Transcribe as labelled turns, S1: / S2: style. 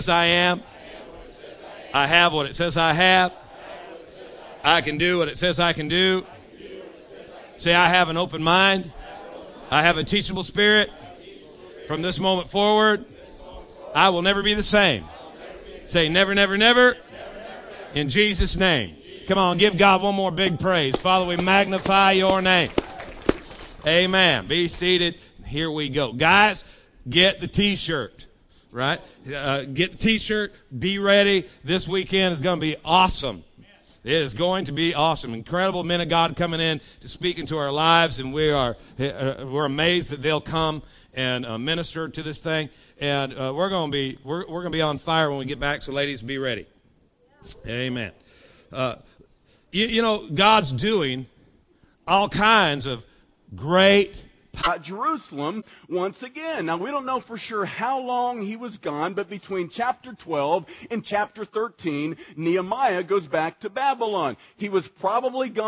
S1: says I am. I have what it says I have. I can do what it says I can do. Say, I have an open mind. I have a teachable spirit. From this moment forward, I will never be the same. Say, never, never, never. In Jesus' name. Come on, give God one more big praise. Father, we magnify your name. Amen. Be seated. Here we go. Guys, get the t-shirt, right? Uh, get the t-shirt. Be ready. This weekend is going to be awesome. It is going to be awesome. Incredible men of God coming in to speak into our lives, and we are uh, we're amazed that they'll come and uh, minister to this thing. And uh, we're going to be we're, we're going to be on fire when we get back. So, ladies, be ready. Amen. Uh, you, you know, God's doing all kinds of great
S2: Jerusalem once again. Now, we don't know for sure how long he was gone, but between chapter 12 and chapter 13, Nehemiah goes back to Babylon. He was probably gone